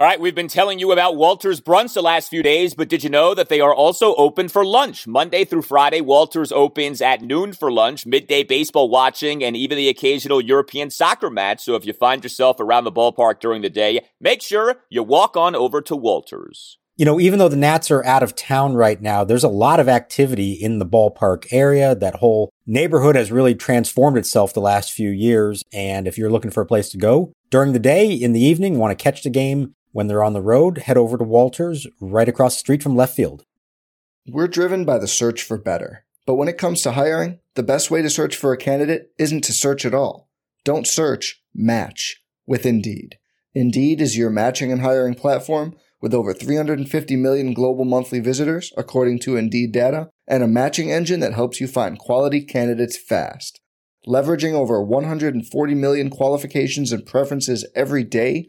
All right, we've been telling you about Walters Brunch the last few days, but did you know that they are also open for lunch? Monday through Friday, Walters opens at noon for lunch, midday baseball watching, and even the occasional European soccer match. So if you find yourself around the ballpark during the day, make sure you walk on over to Walters. You know, even though the Nats are out of town right now, there's a lot of activity in the ballpark area. That whole neighborhood has really transformed itself the last few years. And if you're looking for a place to go during the day, in the evening, want to catch the game, when they're on the road, head over to Walters, right across the street from left field. We're driven by the search for better. But when it comes to hiring, the best way to search for a candidate isn't to search at all. Don't search, match with Indeed. Indeed is your matching and hiring platform with over 350 million global monthly visitors, according to Indeed data, and a matching engine that helps you find quality candidates fast. Leveraging over 140 million qualifications and preferences every day,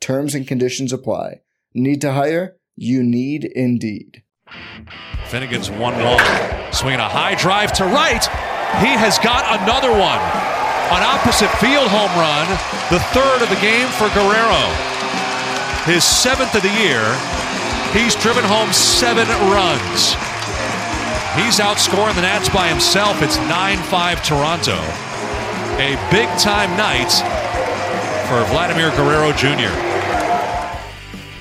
Terms and conditions apply. Need to hire? You need Indeed. Finnegan's 1 1. Swinging a high drive to right. He has got another one. An opposite field home run. The third of the game for Guerrero. His seventh of the year. He's driven home seven runs. He's outscoring the Nats by himself. It's 9 5 Toronto. A big time night for Vladimir Guerrero Jr.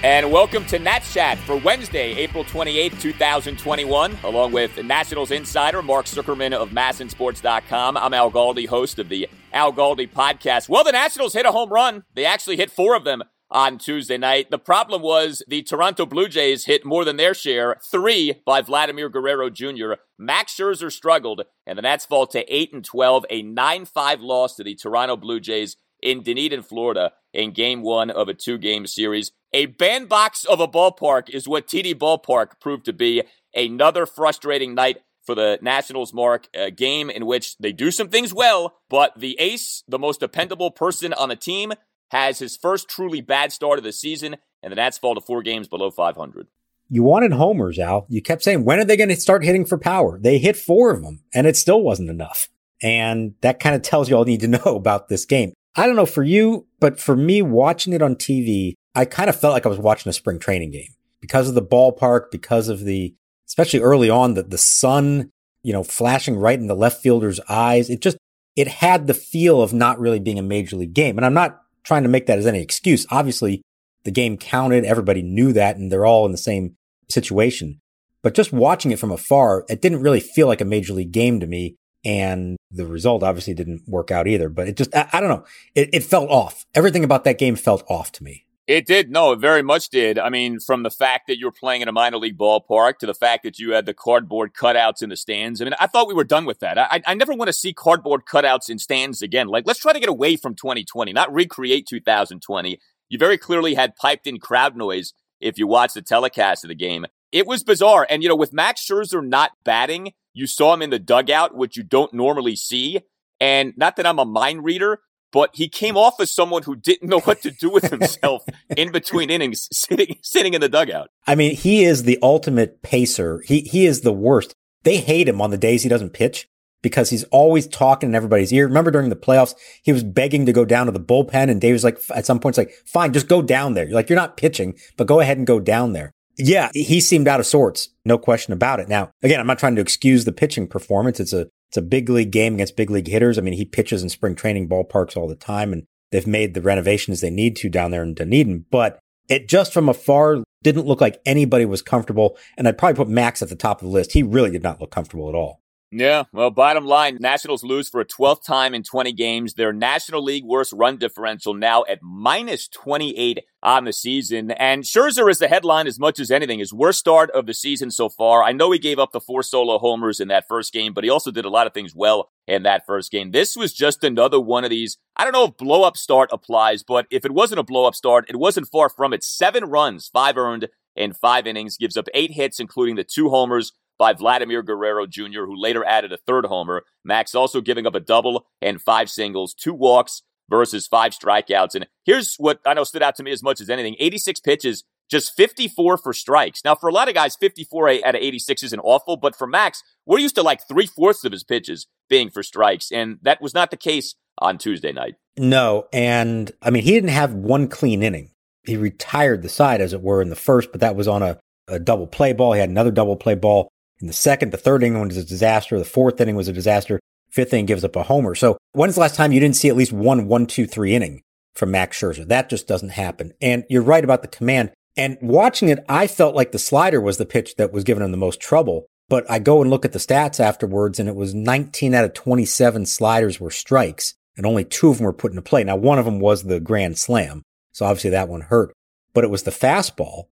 And welcome to Nats Chat for Wednesday, April 28th, 2021, along with Nationals insider Mark Zuckerman of MASNsports.com. I'm Al Galdi, host of the Al Galdi podcast. Well, the Nationals hit a home run. They actually hit four of them on Tuesday night. The problem was the Toronto Blue Jays hit more than their share, three by Vladimir Guerrero Jr. Max Scherzer struggled, and the Nats fall to 8 and 12, a 9 5 loss to the Toronto Blue Jays in Dunedin, Florida, in game one of a two game series. A bandbox of a ballpark is what TD Ballpark proved to be. Another frustrating night for the Nationals, Mark. A game in which they do some things well, but the ace, the most dependable person on the team, has his first truly bad start of the season, and the Nats fall to four games below 500. You wanted homers, Al. You kept saying, when are they going to start hitting for power? They hit four of them, and it still wasn't enough. And that kind of tells you all you need to know about this game. I don't know for you, but for me watching it on TV, I kind of felt like I was watching a spring training game because of the ballpark, because of the, especially early on, the, the sun, you know, flashing right in the left fielder's eyes. It just, it had the feel of not really being a major league game. And I'm not trying to make that as any excuse. Obviously, the game counted. Everybody knew that and they're all in the same situation. But just watching it from afar, it didn't really feel like a major league game to me. And the result obviously didn't work out either, but it just, I, I don't know. It, it felt off. Everything about that game felt off to me. It did. No, it very much did. I mean, from the fact that you were playing in a minor league ballpark to the fact that you had the cardboard cutouts in the stands. I mean, I thought we were done with that. I, I never want to see cardboard cutouts in stands again. Like, let's try to get away from 2020, not recreate 2020. You very clearly had piped in crowd noise if you watch the telecast of the game. It was bizarre. And, you know, with Max Scherzer not batting, you saw him in the dugout, which you don't normally see. And not that I'm a mind reader, but he came off as someone who didn't know what to do with himself in between innings, sitting sitting in the dugout. I mean, he is the ultimate pacer. He he is the worst. They hate him on the days he doesn't pitch because he's always talking in everybody's ear. Remember during the playoffs, he was begging to go down to the bullpen, and Dave was like, at some points, like, "Fine, just go down there." You're like, "You're not pitching, but go ahead and go down there." Yeah, he seemed out of sorts, no question about it. Now, again, I'm not trying to excuse the pitching performance. It's a it's a big league game against big league hitters. I mean, he pitches in spring training ballparks all the time and they've made the renovations they need to down there in Dunedin, but it just from afar didn't look like anybody was comfortable. And I'd probably put Max at the top of the list. He really did not look comfortable at all. Yeah, well, bottom line, Nationals lose for a 12th time in 20 games. Their National League worst run differential now at minus 28 on the season. And Scherzer is the headline as much as anything. His worst start of the season so far. I know he gave up the four solo homers in that first game, but he also did a lot of things well in that first game. This was just another one of these. I don't know if blow up start applies, but if it wasn't a blow up start, it wasn't far from it. Seven runs, five earned in five innings, gives up eight hits, including the two homers by Vladimir Guerrero Jr., who later added a third homer. Max also giving up a double and five singles, two walks versus five strikeouts. And here's what I know stood out to me as much as anything 86 pitches, just 54 for strikes. Now, for a lot of guys, 54 out of 86 isn't awful, but for Max, we're used to like three fourths of his pitches being for strikes. And that was not the case on Tuesday night. No. And I mean, he didn't have one clean inning. He retired the side, as it were, in the first, but that was on a, a double play ball. He had another double play ball in the second. The third inning was a disaster. The fourth inning was a disaster. Fifth inning gives up a homer. So when's the last time you didn't see at least one, one, two, three inning from Max Scherzer? That just doesn't happen. And you're right about the command. And watching it, I felt like the slider was the pitch that was giving him the most trouble. But I go and look at the stats afterwards, and it was 19 out of 27 sliders were strikes, and only two of them were put into play. Now, one of them was the grand slam. So obviously that one hurt. But it was the fastball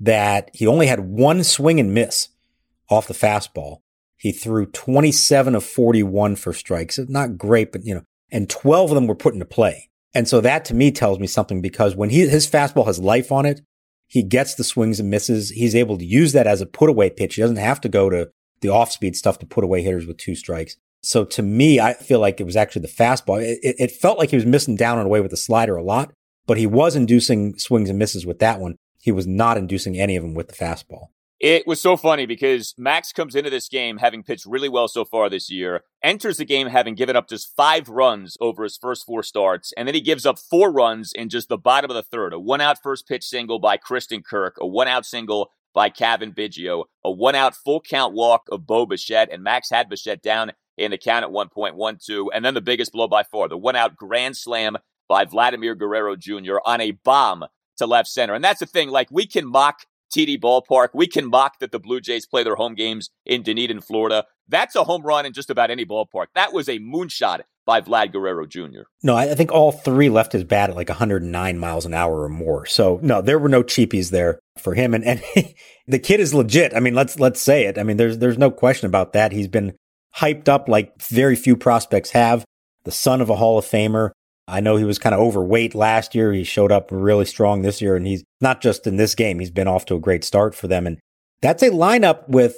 that he only had one swing and miss off the fastball. He threw 27 of 41 for strikes. Not great, but you know, and 12 of them were put into play. And so that to me tells me something because when he, his fastball has life on it, he gets the swings and misses. He's able to use that as a put away pitch. He doesn't have to go to the off speed stuff to put away hitters with two strikes. So to me, I feel like it was actually the fastball. It, it, felt like he was missing down and away with the slider a lot, but he was inducing swings and misses with that one. He was not inducing any of them with the fastball. It was so funny because Max comes into this game having pitched really well so far this year, enters the game having given up just five runs over his first four starts, and then he gives up four runs in just the bottom of the third. A one out first pitch single by Kristen Kirk, a one out single by Cavan Biggio, a one out full count walk of Bo Bichette, and Max had Bichette down in the count at 1.12, and then the biggest blow by far, the one out grand slam by Vladimir Guerrero Jr. on a bomb to left center. And that's the thing, like we can mock TD Ballpark. We can mock that the Blue Jays play their home games in Dunedin, Florida. That's a home run in just about any ballpark. That was a moonshot by Vlad Guerrero Jr. No, I think all three left his bat at like 109 miles an hour or more. So no, there were no cheapies there for him. And, and the kid is legit. I mean, let's, let's say it. I mean, there's, there's no question about that. He's been hyped up like very few prospects have. The son of a Hall of Famer. I know he was kind of overweight last year. He showed up really strong this year, and he's not just in this game, he's been off to a great start for them. And that's a lineup with,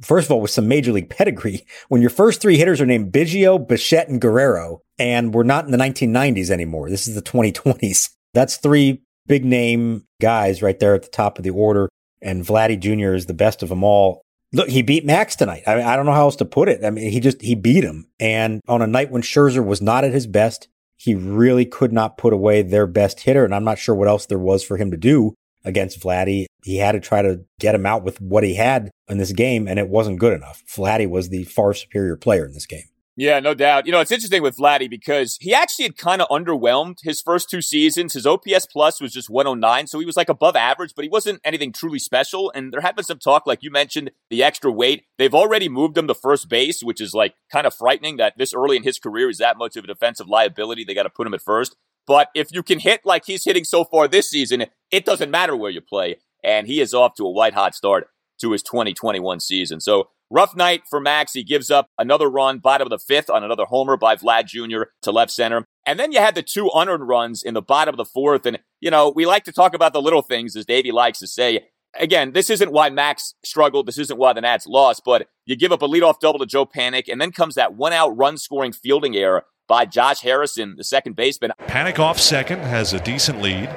first of all, with some major league pedigree. When your first three hitters are named Biggio, Bichette, and Guerrero, and we're not in the 1990s anymore. This is the 2020s. That's three big name guys right there at the top of the order. And Vladdy Jr. is the best of them all. Look, he beat Max tonight. I mean, I don't know how else to put it. I mean, he just, he beat him. And on a night when Scherzer was not at his best, he really could not put away their best hitter. And I'm not sure what else there was for him to do against Vladdy. He had to try to get him out with what he had in this game, and it wasn't good enough. Vladdy was the far superior player in this game. Yeah, no doubt. You know, it's interesting with Vladdy because he actually had kind of underwhelmed his first two seasons. His OPS plus was just 109, so he was like above average, but he wasn't anything truly special. And there had been some talk, like you mentioned, the extra weight. They've already moved him to first base, which is like kind of frightening that this early in his career is that much of a defensive liability. They got to put him at first. But if you can hit like he's hitting so far this season, it doesn't matter where you play. And he is off to a white hot start to his 2021 season. So Rough night for Max. He gives up another run, bottom of the fifth on another homer by Vlad Jr. to left center. And then you had the two unearned runs in the bottom of the fourth. And, you know, we like to talk about the little things, as Davey likes to say. Again, this isn't why Max struggled. This isn't why the Nats lost, but you give up a leadoff double to Joe Panik, and then comes that one out run scoring fielding error by Josh Harrison, the second baseman. Panik off second, has a decent lead.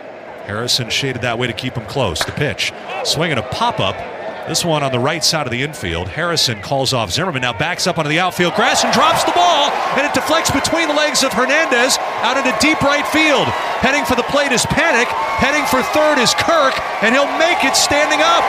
Harrison shaded that way to keep him close. The pitch, swinging a pop up this one on the right side of the infield. Harrison calls off Zimmerman, now backs up onto the outfield grass and drops the ball, and it deflects between the legs of Hernandez out into deep right field. Heading for the plate is Panik. Heading for third is Kirk, and he'll make it standing up.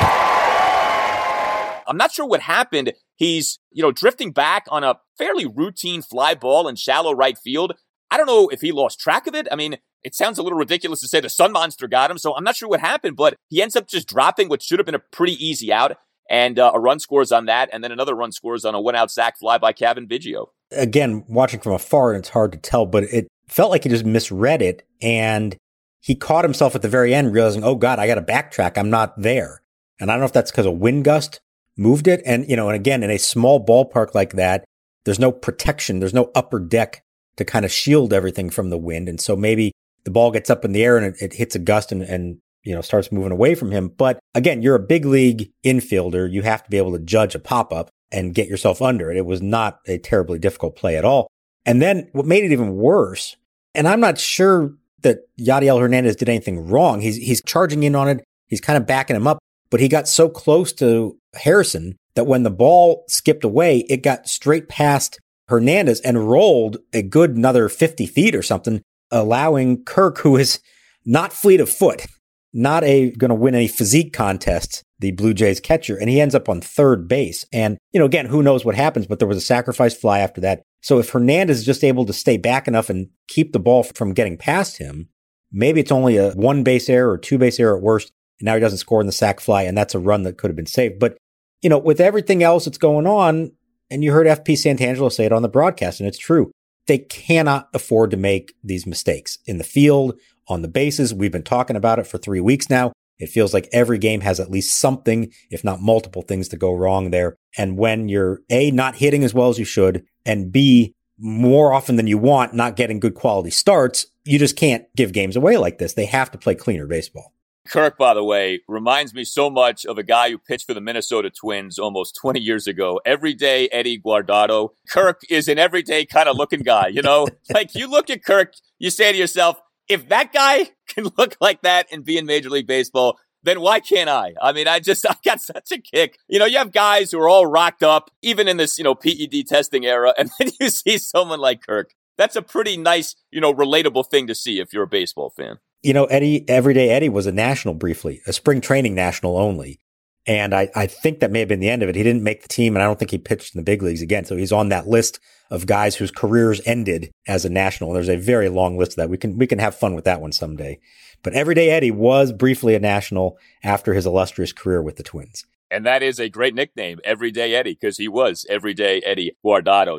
I'm not sure what happened. He's, you know, drifting back on a fairly routine fly ball in shallow right field. I don't know if he lost track of it. I mean, it sounds a little ridiculous to say the sun monster got him, so I'm not sure what happened, but he ends up just dropping what should have been a pretty easy out. And uh, a run scores on that, and then another run scores on a one out sac fly by Cavan Biggio. Again, watching from afar, it's hard to tell, but it felt like he just misread it. And he caught himself at the very end realizing, oh God, I got to backtrack. I'm not there. And I don't know if that's because a wind gust moved it. And, you know, and again, in a small ballpark like that, there's no protection. There's no upper deck to kind of shield everything from the wind. And so maybe the ball gets up in the air and it, it hits a gust and, and, you know, starts moving away from him. But again, you're a big league infielder. You have to be able to judge a pop up and get yourself under it. It was not a terribly difficult play at all. And then what made it even worse, and I'm not sure that Yadiel Hernandez did anything wrong. He's, he's charging in on it. He's kind of backing him up, but he got so close to Harrison that when the ball skipped away, it got straight past Hernandez and rolled a good another 50 feet or something, allowing Kirk, who is not fleet of foot, not a going to win any physique contests, the Blue Jays catcher, and he ends up on third base. And, you know, again, who knows what happens, but there was a sacrifice fly after that. So if Hernandez is just able to stay back enough and keep the ball from getting past him, maybe it's only a one base error or two base error at worst. And now he doesn't score in the sac fly, and that's a run that could have been saved. But, you know, with everything else that's going on, and you heard FP Santangelo say it on the broadcast, and it's true, they cannot afford to make these mistakes in the field, on the bases. We've been talking about it for three weeks now. It feels like every game has at least something, if not multiple things to go wrong there. And when you're A, not hitting as well as you should, and B, more often than you want, not getting good quality starts, you just can't give games away like this. They have to play cleaner baseball. Kirk, by the way, reminds me so much of a guy who pitched for the Minnesota Twins almost 20 years ago. Everyday Eddie Guardado. Kirk is an everyday kind of looking guy, you know? like you look at Kirk, you say to yourself, if that guy can look like that and be in Major League Baseball, then why can't I? I mean, I just, I got such a kick. You know, you have guys who are all rocked up, even in this, you know, PED testing era, and then you see someone like Kirk. That's a pretty nice, you know, relatable thing to see if you're a baseball fan. You know, Eddie, Everyday Eddie was a national briefly, a spring training national only. And I, I think that may have been the end of it. He didn't make the team, and I don't think he pitched in the big leagues again. So he's on that list of guys whose careers ended as a national. There's a very long list of that. We can we can have fun with that one someday. But Everyday Eddie was briefly a national after his illustrious career with the Twins. And that is a great nickname, Everyday Eddie, because he was Everyday Eddie Guardado.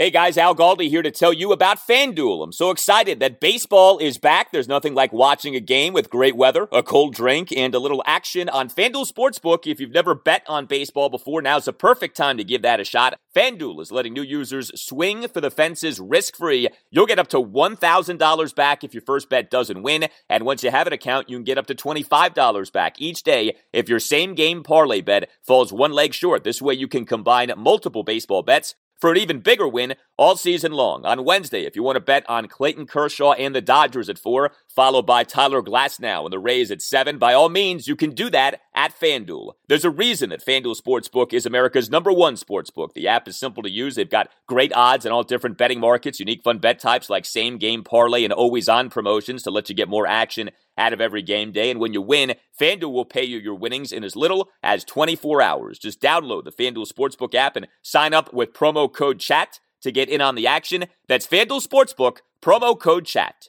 Hey guys, Al Galdi here to tell you about FanDuel. I'm so excited that baseball is back. There's nothing like watching a game with great weather, a cold drink, and a little action on FanDuel Sportsbook. If you've never bet on baseball before, now's the perfect time to give that a shot. FanDuel is letting new users swing for the fences risk free. You'll get up to $1,000 back if your first bet doesn't win. And once you have an account, you can get up to $25 back each day if your same game parlay bet falls one leg short. This way you can combine multiple baseball bets for an even bigger win all season long. On Wednesday, if you want to bet on Clayton Kershaw and the Dodgers at 4, followed by Tyler Glasnow and the Rays at 7, by all means, you can do that at FanDuel. There's a reason that FanDuel Sportsbook is America's number one sportsbook. The app is simple to use. They've got great odds in all different betting markets, unique fun bet types like same game parlay and always on promotions to let you get more action out of every game day. And when you win, FanDuel will pay you your winnings in as little as 24 hours. Just download the FanDuel Sportsbook app and sign up with promo code CHAT to get in on the action. That's FanDuel Sportsbook, promo code CHAT.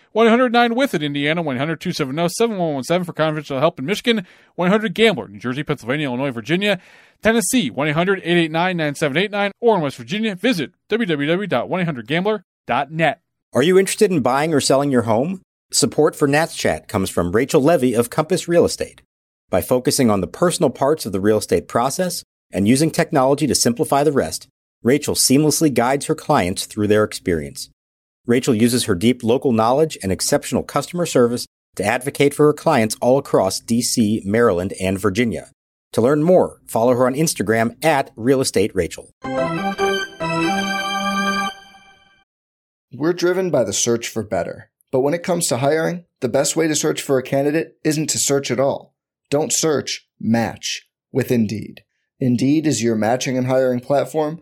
109 with it, Indiana, 100 270 7117 for confidential help in Michigan, 100 Gambler, New Jersey, Pennsylvania, Illinois, Virginia, Tennessee, 1 800 889 9789, or in West Virginia, visit www.1800gambler.net. Are you interested in buying or selling your home? Support for Nats Chat comes from Rachel Levy of Compass Real Estate. By focusing on the personal parts of the real estate process and using technology to simplify the rest, Rachel seamlessly guides her clients through their experience. Rachel uses her deep local knowledge and exceptional customer service to advocate for her clients all across DC, Maryland, and Virginia. To learn more, follow her on Instagram at Real Estate Rachel. We're driven by the search for better. But when it comes to hiring, the best way to search for a candidate isn't to search at all. Don't search, match with Indeed. Indeed is your matching and hiring platform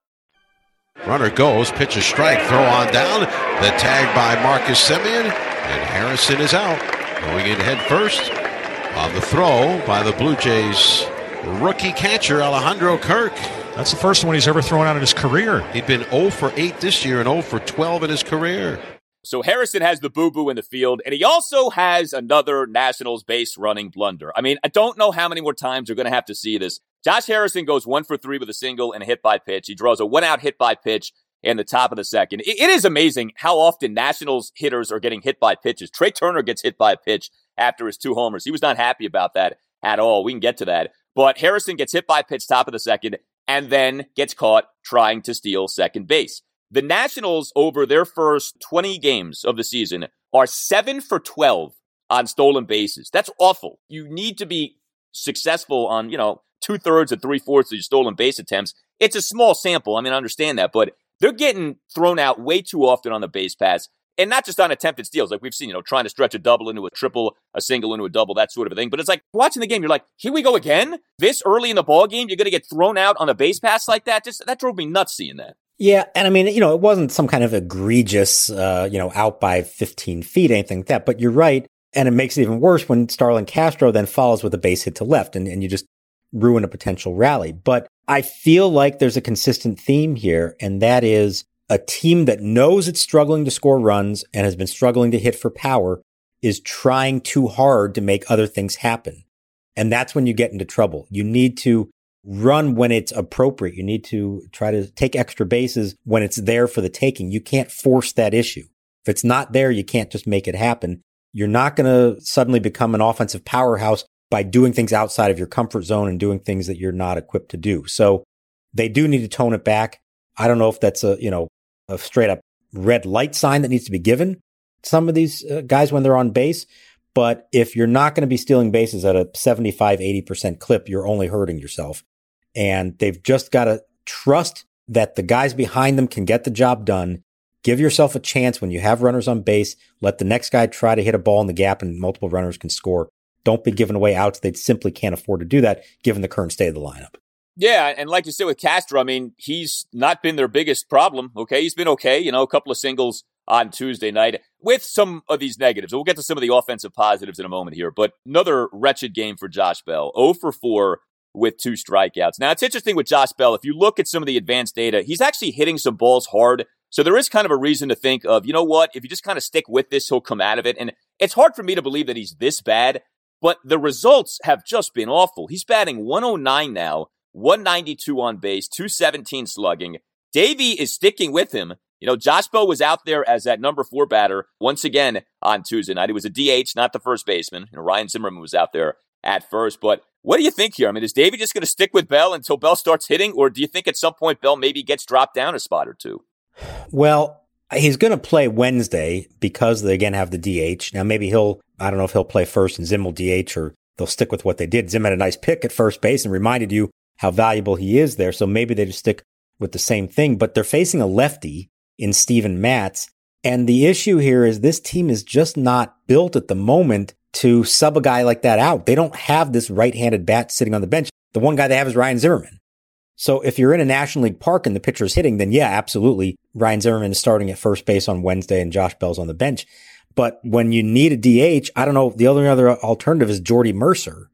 Runner goes, pitch a strike, throw on down. The tag by Marcus Semien, and Harrison is out. Going in head first on the throw by the Blue Jays rookie catcher Alejandro Kirk. That's the first one he's ever thrown out in his career. He'd been 0 for 8 this year and 0 for 12 in his career. So Harrison has the boo boo in the field, and he also has another Nationals base running blunder. I mean, I don't know how many more times you're going to have to see this. Josh Harrison goes one for three with a single and a hit by pitch. He draws a one out hit by pitch in the top of the second. it is amazing how often Nationals hitters are getting hit by pitches. Trea Turner gets hit by a pitch after his two homers. He was not happy about that at all. We can get to that. But Harrison gets hit by a pitch top of the second and then gets caught trying to steal second base. The Nationals, over their first 20 games of the season, are 7 for 12 on stolen bases. That's awful. You need to be successful on, you know, two thirds or three fourths of your stolen base attempts. It's a small sample. I mean, I understand that, but they're getting thrown out way too often on the base pass. And not just on attempted steals, like we've seen, you know, trying to stretch a double into a triple, a single into a double, that sort of thing. But it's like watching the game, you're like, here we go again. This early in the ball game, you're going to get thrown out on a base pass like that. Just that drove me nuts seeing that. Yeah, and I mean, you know, it wasn't some kind of egregious, uh, you know, out by 15 feet, anything like that. But you're right, and it makes it even worse when Starlin Castro then follows with a base hit to left, and, and you just ruin a potential rally. But I feel like there's a consistent theme here, and that is a team that knows it's struggling to score runs and has been struggling to hit for power is trying too hard to make other things happen. And that's when you get into trouble. You need to run when it's appropriate. You need to try to take extra bases when it's there for the taking. You can't force that issue. If it's not there, you can't just make it happen. You're not going to suddenly become an offensive powerhouse by doing things outside of your comfort zone and doing things that you're not equipped to do. So they do need to tone it back. I don't know if that's a, you know, a straight up red light sign that needs to be given some of these uh, guys when they're on base. But if you're not going to be stealing bases at a 75, 80% clip, you're only hurting yourself and they've just got to trust that the guys behind them can get the job done. Give yourself a chance when you have runners on base. Let the next guy try to hit a ball in the gap and multiple runners can score. Don't be giving away outs. They simply can't afford to do that given the current state of the lineup. Yeah, and like you said with Castro, I mean, he's not been their biggest problem. Okay, he's been okay. You know, a couple of singles on Tuesday night with some of these negatives. We'll get to some of the offensive positives in a moment here, but another wretched game for Josh Bell. 0 for 4 with two strikeouts. Now, it's interesting with Josh Bell. If you look at some of the advanced data, he's actually hitting some balls hard. So there is kind of a reason to think of, you know what, if you just kind of stick with this, he'll come out of it. And it's hard for me to believe that he's this bad, but the results have just been awful. He's batting 109 now, 192 on base, 217 slugging. Davey is sticking with him. You know, Josh Bell was out there as that number four batter once again on Tuesday night. He was a DH, not the first baseman. You know, Ryan Zimmerman was out there at first, but what do you think here? I mean, is Davey just going to stick with Bell until Bell starts hitting, or do you think at some point Bell maybe gets dropped down a spot or two? Well, he's going to play Wednesday because they again have the DH. Now, maybe he'll, I don't know if he'll play first and Zim will DH or they'll stick with what they did. Zim had a nice pick at first base and reminded you how valuable he is there. So maybe they just stick with the same thing, but they're facing a lefty in Steven Matz. And the issue here is this team is just not built at the moment to sub a guy like that out. They don't have this right-handed bat sitting on the bench. The one guy they have is Ryan Zimmerman. So if you're in a National League park and the pitcher's hitting, then yeah, absolutely. Ryan Zimmerman is starting at first base on Wednesday and Josh Bell's on the bench. But when you need a DH, I don't know. The only other alternative is Jordy Mercer.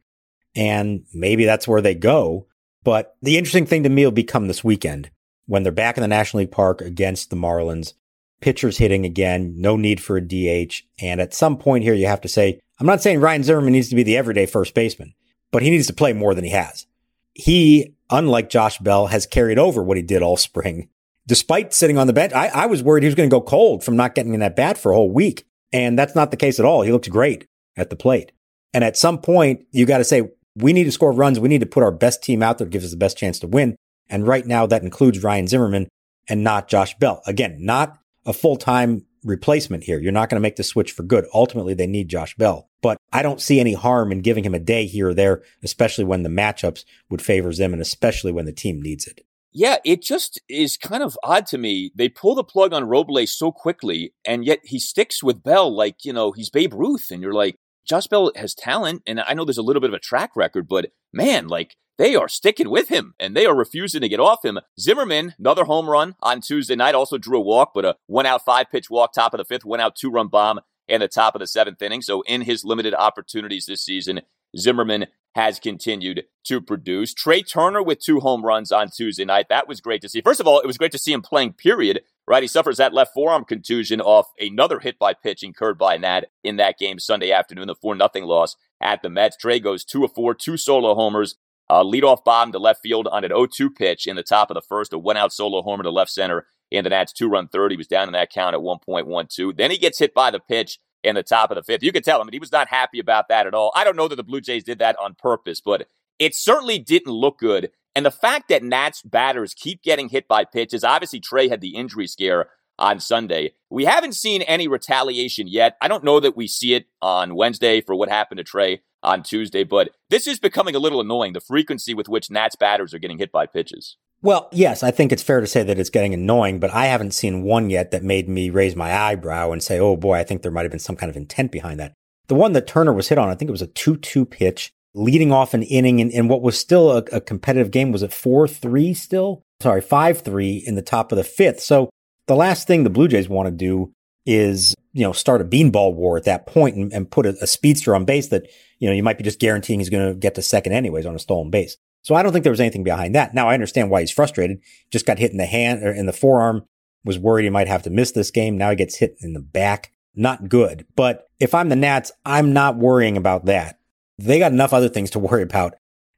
And maybe that's where they go. But the interesting thing to me will become this weekend. when they're back in the National League Park against the Marlins. Pitchers hitting again, no need for a DH. And at some point here, you have to say, I'm not saying Ryan Zimmerman needs to be the everyday first baseman, but he needs to play more than he has. He, unlike Josh Bell, has carried over what he did all spring. Despite sitting on the bench, I, I was worried he was going to go cold from not getting in that bat for a whole week. And that's not the case at all. He looks great at the plate. And at some point, you got to say, we need to score runs. We need to put our best team out there that gives us the best chance to win. And right now, that includes Ryan Zimmerman and not Josh Bell. Again, not a full time replacement here. You're not going to make the switch for good. Ultimately, they need Josh Bell. But I don't see any harm in giving him a day here or there, especially when the matchups would favor them and especially when the team needs it. Yeah, it just is kind of odd to me. They pull the plug on Robles so quickly, and yet he sticks with Bell like, you know, he's Babe Ruth. And you're like, Josh Bell has talent, and I know there's a little bit of a track record, but man, like, they are sticking with him and they are refusing to get off him. Zimmerman, another home run on Tuesday night, also drew a walk, but a one out five pitch walk, top of the fifth, one out two run bomb in the top of the seventh inning. So in his limited opportunities this season, Zimmerman has continued to produce. Trea Turner with two home runs on Tuesday night. That was great to see. First of all, it was great to see him playing, period. Right? He suffers that left forearm contusion off another hit by pitch incurred by Nat in that game Sunday afternoon, the 4 0 loss at the Mets. Trea goes two of four, two solo homers, uh, leadoff bomb to left field on an 0 2 pitch in the top of the first, a one out solo homer to left center in the Nats two run third. He was down in that count at 1.12. Then he gets hit by the pitch in the top of the fifth. You could tell him, he was not happy about that at all. I don't know that the Blue Jays did that on purpose, but it certainly didn't look good. And the fact that Nats batters keep getting hit by pitches, obviously Trea had the injury scare on Sunday. We haven't seen any retaliation yet. I don't know that we see it on Wednesday for what happened to Trea on Tuesday, but this is becoming a little annoying, the frequency with which Nats batters are getting hit by pitches. Well, yes, I think it's fair to say that it's getting annoying, but I haven't seen one yet that made me raise my eyebrow and say, oh boy, I think there might have been some kind of intent behind that. The one that Turner was hit on, I think it was a 2 2 pitch leading off an inning in, in what was still a, a competitive game. Was it 4 3 still? Sorry, 5 3 in the top of the fifth. So the last thing the Blue Jays want to do is, you know, start a beanball war at that point and, and put a, a speedster on base that, you know, you might be just guaranteeing he's going to get to second anyways on a stolen base. So I don't think there was anything behind that. Now I understand why he's frustrated. Just got hit in the hand or in the forearm, was worried he might have to miss this game. Now he gets hit in the back. Not good. But if I'm the Nats, I'm not worrying about that. They got enough other things to worry about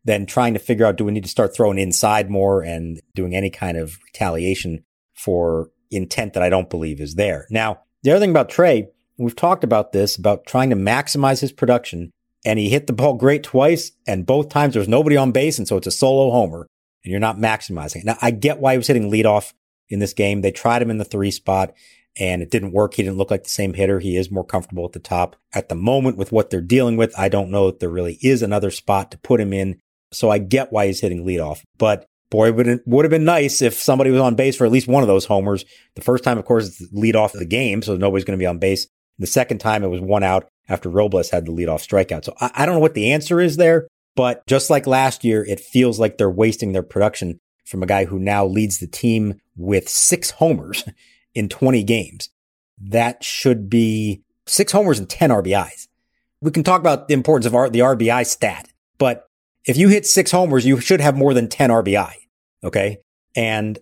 than trying to figure out do we need to start throwing inside more and doing any kind of retaliation for intent that I don't believe is there. Now, the other thing about Trea, we've talked about this about trying to maximize his production and he hit the ball great twice, and both times there was nobody on base, and so it's a solo homer, and you're not maximizing it. Now, I get why he was hitting leadoff in this game. They tried him in the three spot, and it didn't work. He didn't look like the same hitter. He is more comfortable at the top. At the moment, with what they're dealing with, I don't know if there really is another spot to put him in. So I get why he's hitting leadoff. But boy, would it would have been nice if somebody was on base for at least one of those homers. The first time, of course, it's lead off of the game, so nobody's going to be on base. The second time, it was one out after Robles had the leadoff strikeout. So I, I don't know what the answer is there, but just like last year, it feels like they're wasting their production from a guy who now leads the team with six homers in 20 games. That should be six homers and 10 RBIs. We can talk about the importance of the RBI stat, but if you hit six homers, you should have more than 10 RBI. Okay. And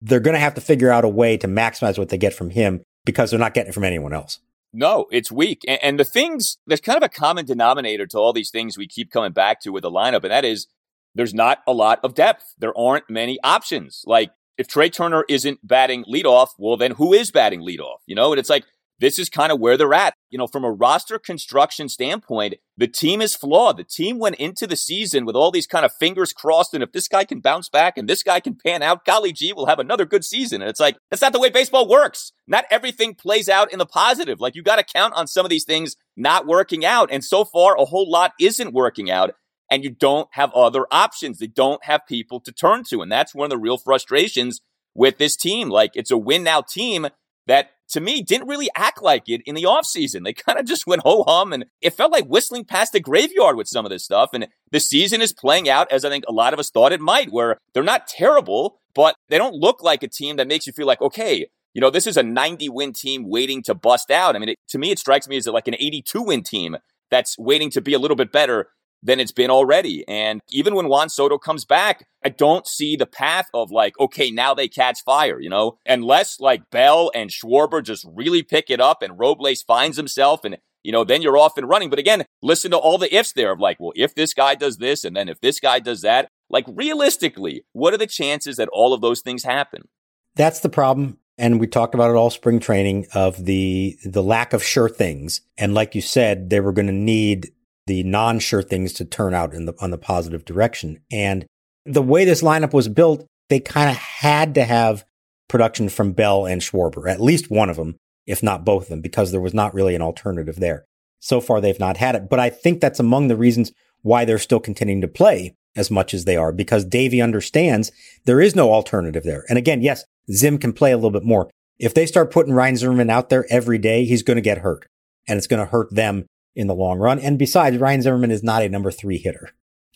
they're going to have to figure out a way to maximize what they get from him because they're not getting it from anyone else. No, it's weak. And, and, the things, there's kind of a common denominator to all these things we keep coming back to with the lineup, and that is there's not a lot of depth. There aren't many options. Like, if Trea Turner isn't batting leadoff, well, then who is batting leadoff? You know, and it's like, this is kind of where they're at. You know, from a roster construction standpoint, the team is flawed. The team went into the season with all these kind of fingers crossed. And if this guy can bounce back and this guy can pan out, golly gee, we'll have another good season. And it's like, that's not the way baseball works. Not everything plays out in the positive. Like you got to count on some of these things not working out. And so far, a whole lot isn't working out. And you don't have other options. They don't have people to turn to. And that's one of the real frustrations with this team. Like it's a win now team that to me didn't really act like it in the offseason. They kind of just went ho hum and it felt like whistling past the graveyard with some of this stuff. And the season is playing out as I think a lot of us thought it might, where they're not terrible, but they don't look like a team that makes you feel like, okay, you know, this is a 90 win team waiting to bust out. I mean, it, to me, it strikes me as like an 82 win team that's waiting to be a little bit better than it's been already. And even when Juan Soto comes back, I don't see the path of like, okay, now they catch fire, you know, unless like Bell and Schwarber just really pick it up and Robles finds himself and you know, then you're off and running. But again, listen to all the ifs there of like, well, if this guy does this and then if this guy does that, like realistically, what are the chances that all of those things happen? That's the problem. And we talked about it all spring training of the, the lack of sure things. And like you said, they were going to need the non sure things to turn out in the, on the positive direction. And the way this lineup was built, they kind of had to have production from Bell and Schwarber, at least one of them, if not both of them, because there was not really an alternative there. So far, they've not had it. But I think that's among the reasons why they're still continuing to play as much as they are, because Davey understands there is no alternative there. And again, yes, Zim can play a little bit more. If they start putting Ryan Zimmerman out there every day, he's going to get hurt and it's going to hurt them in the long run. And besides, Ryan Zimmerman is not a number three hitter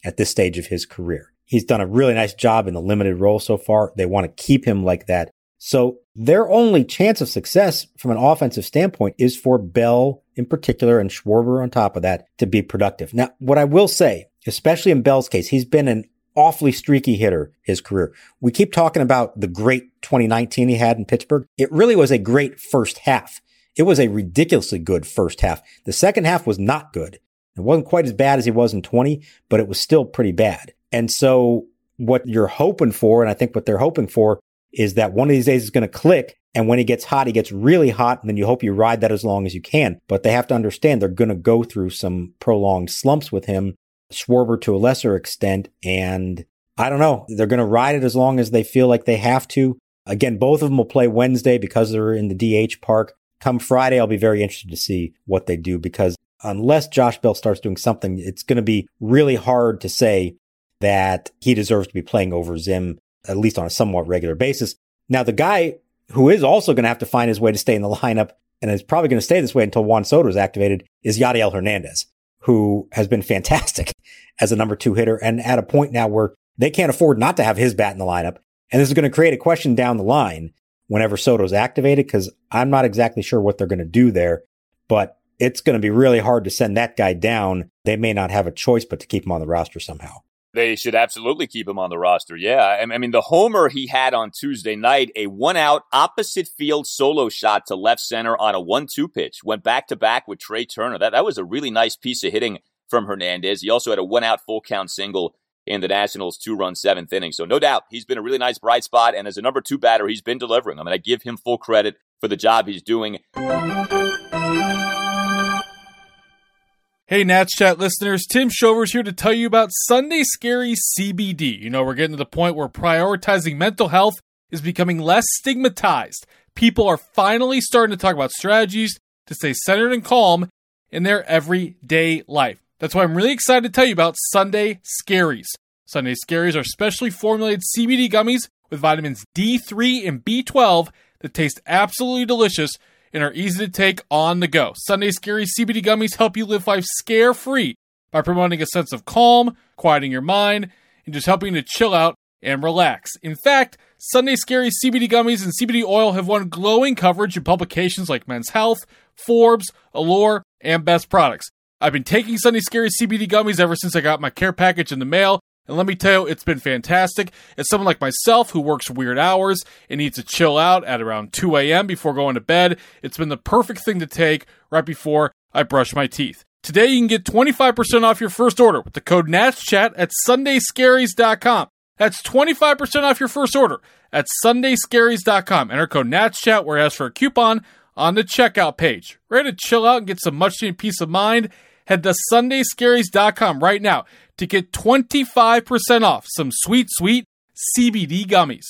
at this stage of his career. He's done a really nice job in the limited role so far. They want to keep him like that. So their only chance of success from an offensive standpoint is for Bell in particular and Schwarber on top of that to be productive. Now, what I will say, especially in Bell's case, he's been an awfully streaky hitter his career. We keep talking about the great 2019 he had in Pittsburgh. It really was a great first half. It was a ridiculously good first half. The second half was not good. It wasn't quite as bad as he was in 20, but it was still pretty bad. And so what you're hoping for, and I think what they're hoping for is that one of these days is going to click. And when he gets hot, he gets really hot. And then you hope you ride that as long as you can. But they have to understand they're going to go through some prolonged slumps with him, Schwarber to a lesser extent. And I don't know. They're going to ride it as long as they feel like they have to. Again, both of them will play Wednesday because they're in the DH park. Come Friday, I'll be very interested to see what they do because unless Josh Bell starts doing something, it's going to be really hard to say that he deserves to be playing over Zim at least on a somewhat regular basis. Now, the guy who is also going to have to find his way to stay in the lineup and is probably going to stay this way until Juan Soto is activated is Yadiel Hernandez, who has been fantastic as a number two hitter and at a point now where they can't afford not to have his bat in the lineup. And this is going to create a question down the line whenever Soto's activated because I'm not exactly sure what they're going to do there, but it's going to be really hard to send that guy down. They may not have a choice but to keep him on the roster somehow. They should absolutely keep him on the roster. Yeah. I mean, the homer he had on Tuesday night, a one out opposite field solo shot to left center on a one two pitch, went back to back with Trea Turner. That, that was a really nice piece of hitting from Hernandez. He also had a one out full count single in the Nationals two run seventh inning. So no doubt he's been a really nice bright spot. And as a number two batter, he's been delivering. I mean, I give him full credit for the job he's doing. Hey, Nats Chat listeners, Tim Shovers here to tell you about Sunday Scary CBD. You know, we're getting to the point where prioritizing mental health is becoming less stigmatized. People are finally starting to talk about strategies to stay centered and calm in their everyday life. That's why I'm really excited to tell you about Sunday Scaries. Sunday Scaries are specially formulated CBD gummies with vitamins D3 and B12 that taste absolutely delicious and are easy to take on the go. Sunday Scary CBD gummies help you live life scare free by promoting a sense of calm, quieting your mind, and just helping to chill out and relax. In fact, Sunday Scary CBD gummies and CBD oil have won glowing coverage in publications like Men's Health, Forbes, Allure, and Best Products. I've been taking Sunday Scary CBD gummies ever since I got my care package in the mail, and let me tell you, it's been fantastic. As someone like myself who works weird hours and needs to chill out at around 2 a.m. before going to bed, it's been the perfect thing to take right before I brush my teeth. Today you can get 25% off your first order with the code NATSCHAT at sundayscaries.com. That's 25% off your first order at sundayscaries.com. Enter code NATSCHAT where it asks for a coupon on the checkout page. Ready to chill out and get some much needed peace of mind? Head to sundayscaries.com right now to get 25% off some sweet, sweet CBD gummies.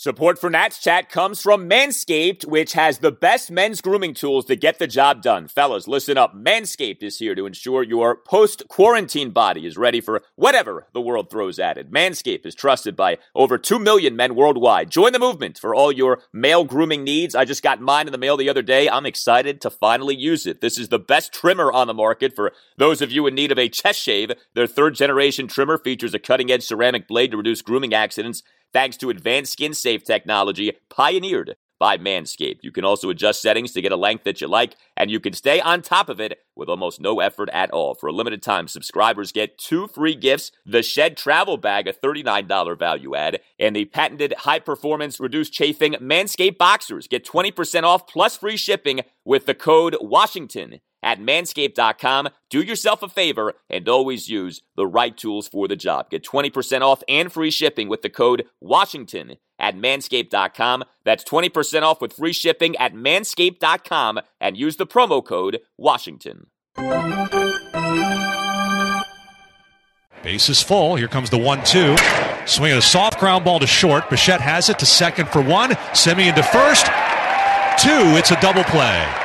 Support for Nats Chat comes from Manscaped, which has the best men's grooming tools to get the job done. Fellas, listen up. Manscaped is here to ensure your post quarantine body is ready for whatever the world throws at it. Manscaped is trusted by over 2 million men worldwide. Join the movement for all your male grooming needs. I just got mine in the mail the other day. I'm excited to finally use it. This is the best trimmer on the market for those of you in need of a chest shave. Their third generation trimmer features a cutting edge ceramic blade to reduce grooming accidents thanks to advanced skin safe technology pioneered by Manscaped. You can also adjust settings to get a length that you like, and you can stay on top of it with almost no effort at all. For a limited time, subscribers get two free gifts the Shed Travel Bag, a $39 value add, and the patented high performance reduced chafing Manscaped Boxers. Get 20% off plus free shipping with the code WASHINGTON at manscaped.com. Do yourself a favor and always use the right tools for the job. Get 20% off and free shipping with the code WASHINGTON at manscaped.com. That's 20% off with free shipping at manscaped.com and use the promo code WASHINGTON. Base is full. Here comes the one-two. Swinging a soft ground ball to short. Bichette has it to second for one. Semien to first. Two. It's a double play.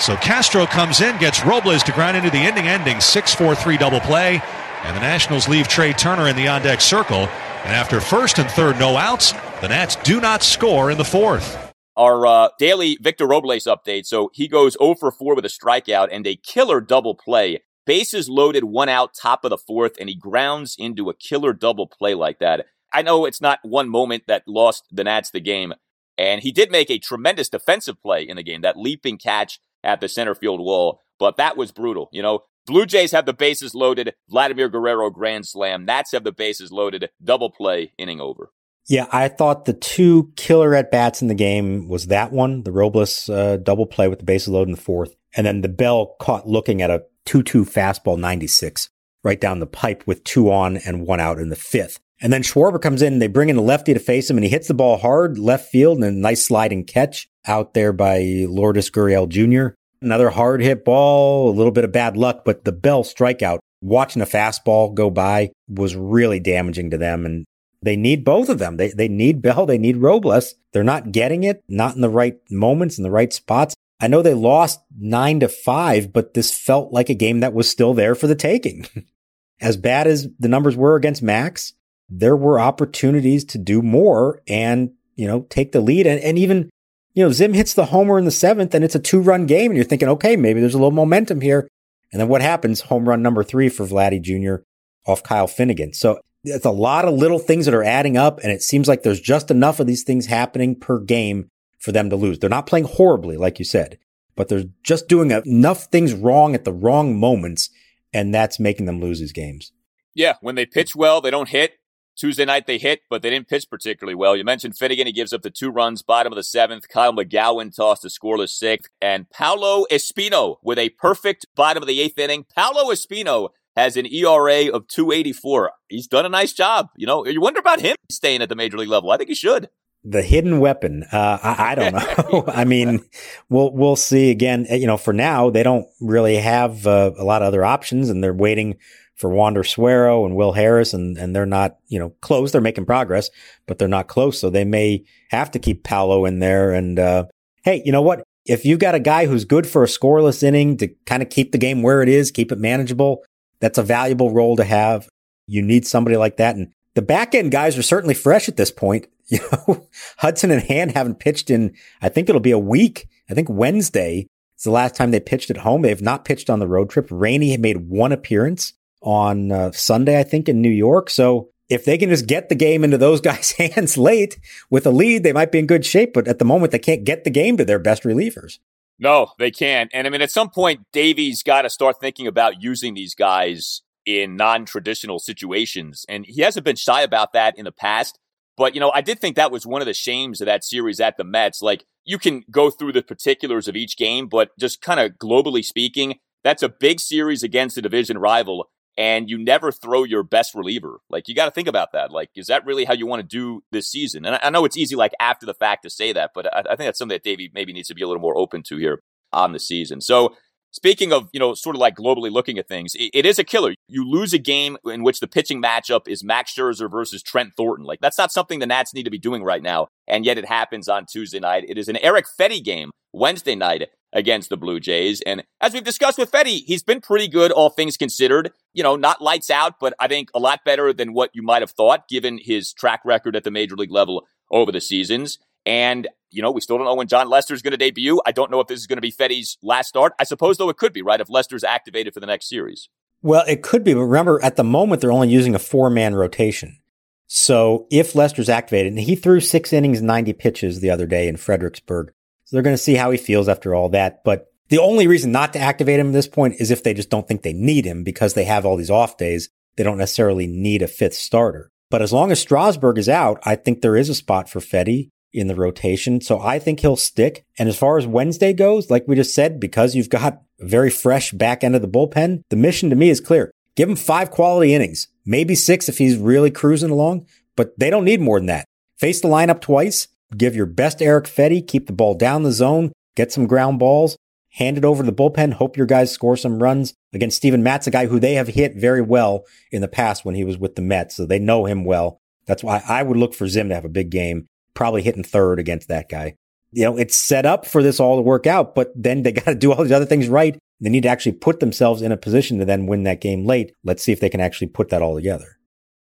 So Castro comes in, gets Robles to ground into the ending ending 6-4-3 double play. And the Nationals leave Trea Turner in the on deck circle. And after first and third no outs, the Nats do not score in the fourth. Our uh, daily Victor Robles update. So he goes 0 for 4 with a strikeout and a killer double play. Bases loaded, one out, top of the fourth, and he grounds into a killer double play like that. I know it's not one moment that lost the Nats the game, and he did make a tremendous defensive play in the game, that leaping catch at the center field wall, but that was brutal. You know, Blue Jays have the bases loaded, Vladimir Guerrero grand slam. Nats have the bases loaded, double play, inning over. Yeah, I thought the two killer at bats in the game was that one, the Robles uh, double play with the bases loaded in the fourth, and then the Bell caught looking at a 2-2 fastball 96 right down the pipe with two on and one out in the fifth. And then Schwarber comes in, they bring in a lefty to face him, and he hits the ball hard left field and a nice sliding catch out there by Lourdes Gurriel Jr. Another hard hit ball, a little bit of bad luck, but the Bell strikeout, watching a fastball go by was really damaging to them. And they need both of them. They, they need Bell. They need Robles. They're not getting it, not in the right moments, in the right spots. I know they lost nine to five, but this felt like a game that was still there for the taking. as bad as the numbers were against Max, there were opportunities to do more and, you know, take the lead and, and even you know, Zim hits the homer in the seventh and it's a two run game and you're thinking, okay, maybe there's a little momentum here. And then what happens? Home run number three for Vladdy Jr. off Kyle Finnegan. So it's a lot of little things that are adding up. And it seems like there's just enough of these things happening per game for them to lose. They're not playing horribly, like you said, but they're just doing enough things wrong at the wrong moments. And that's making them lose these games. Yeah. When they pitch well, they don't hit. Tuesday night they hit, but they didn't pitch particularly well. You mentioned Finnegan. He gives up the two runs, bottom of the seventh. Kyle McGowin tossed a scoreless sixth. And Paolo Espino with a perfect bottom of the eighth inning. Paolo Espino has an ERA of 284. He's done a nice job. You know, you wonder about him staying at the major league level. I think he should. The hidden weapon. Uh, I, I, don't know. I mean, we'll we'll see again. You know, for now they don't really have uh, a lot of other options, and they're waiting for Wander Suero and Will Harris, and, and they're not, you know, close. They're making progress, but they're not close. So they may have to keep Paolo in there. And, uh, hey, you know what? If you've got a guy who's good for a scoreless inning to kind of keep the game where it is, keep it manageable, that's a valuable role to have. You need somebody like that. And the back end guys are certainly fresh at this point. You know, Hudson and Hand haven't pitched in, I think it'll be a week. I think Wednesday is the last time they pitched at home. They have not pitched on the road trip. Rainey made one appearance on uh, Sunday, I think, in New York. So if they can just get the game into those guys' hands late with a lead, they might be in good shape. But at the moment, they can't get the game to their best relievers. No, they can't. And I mean, at some point, Davey's got to start thinking about using these guys in non traditional situations. And he hasn't been shy about that in the past. But, you know, I did think that was one of the shames of that series at the Mets. Like, you can go through the particulars of each game, but just kind of globally speaking, that's a big series against a division rival and you never throw your best reliever. Like you got to think about that. Like, is that really how you want to do this season? And I, I know it's easy, like after the fact, to say that, but I, I think that's something that Davey maybe needs to be a little more open to here on the season. So. Speaking of, you know, sort of like globally looking at things, it, it is a killer. You lose a game in which the pitching matchup is Max Scherzer versus Trent Thornton. Like that's not something the Nats need to be doing right now. And yet it happens on Tuesday night. It is an eric Fedde game Wednesday night against the Blue Jays. And as we've discussed with Fedde, he's been pretty good, all things considered. You know, not lights out, but I think a lot better than what you might have thought given his track record at the major league level over the seasons. And, you know, we still don't know when Jon Lester is going to debut. I don't know if this is going to be Fedde's last start. I suppose, though, it could be, right? If Lester's activated for the next series. Well, it could be. But remember, at the moment, they're only using a four man rotation. So if Lester's activated, and he threw six innings, 90 pitches the other day in Fredericksburg. So they're going to see how he feels after all that. But the only reason not to activate him at this point is if they just don't think they need him because they have all these off days. They don't necessarily need a fifth starter. But as long as Strasburg is out, I think there is a spot for Fedde in the rotation. So I think he'll stick. And as far as Wednesday goes, like we just said, because you've got a very fresh back end of the bullpen, the mission to me is clear. Give him five quality innings, maybe six if he's really cruising along, but they don't need more than that. Face the lineup twice, give your best Eric Fedde, keep the ball down the zone, get some ground balls, hand it over to the bullpen, hope your guys score some runs against Steven Matz, a guy who they have hit very well in the past when he was with the Mets. So they know him well. That's why I would look for Zim to have a big game, probably hitting third against that guy. You know, it's set up for this all to work out, but then they got to do all these other things right they need to actually put themselves in a position to then win that game late. Let's see if they can actually put that all together.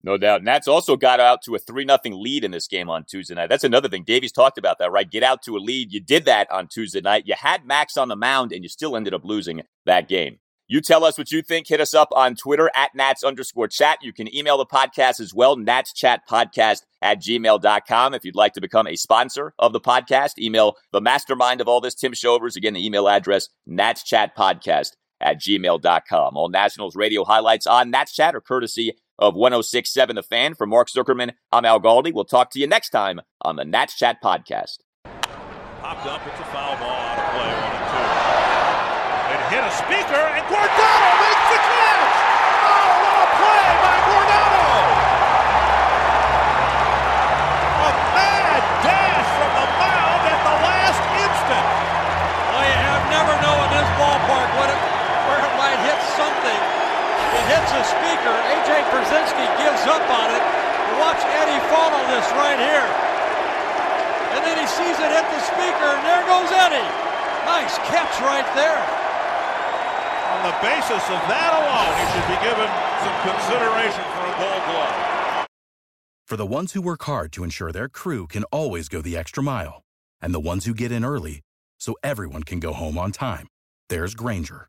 No doubt. Nats also got out to a 3 0 lead in this game on Tuesday night. That's another thing. Davey's talked about that, right? Get out to a lead. You did that on Tuesday night. You had Max on the mound and you still ended up losing that game. You tell us what you think. Hit us up on Twitter at Nats underscore chat. You can email the podcast as well, Nats chat podcast at gmail.com. If you'd like to become a sponsor of the podcast, email the mastermind of all this, Tim Shovers. Again, the email address, Nats chat podcast at gmail.com. All Nationals radio highlights on Nats chat are courtesy of 1067 The Fan. For Mark Zuckerman, I'm Al Galdi. We'll talk to you next time on the Nats Chat Podcast. Popped up, it's a foul ball out of play, one and two hit a speaker, and Guardado makes the catch! Hits a speaker. A.J. Pierzynski gives up on it. Watch Eddie follow this right here. And then he sees it hit the speaker, and there goes Eddie. Nice catch right there on the basis of that alone, he should be given some consideration for a gold glove. For the ones who work hard to ensure their crew can always go the extra mile, and the ones who get in early so everyone can go home on time, there's Grainger,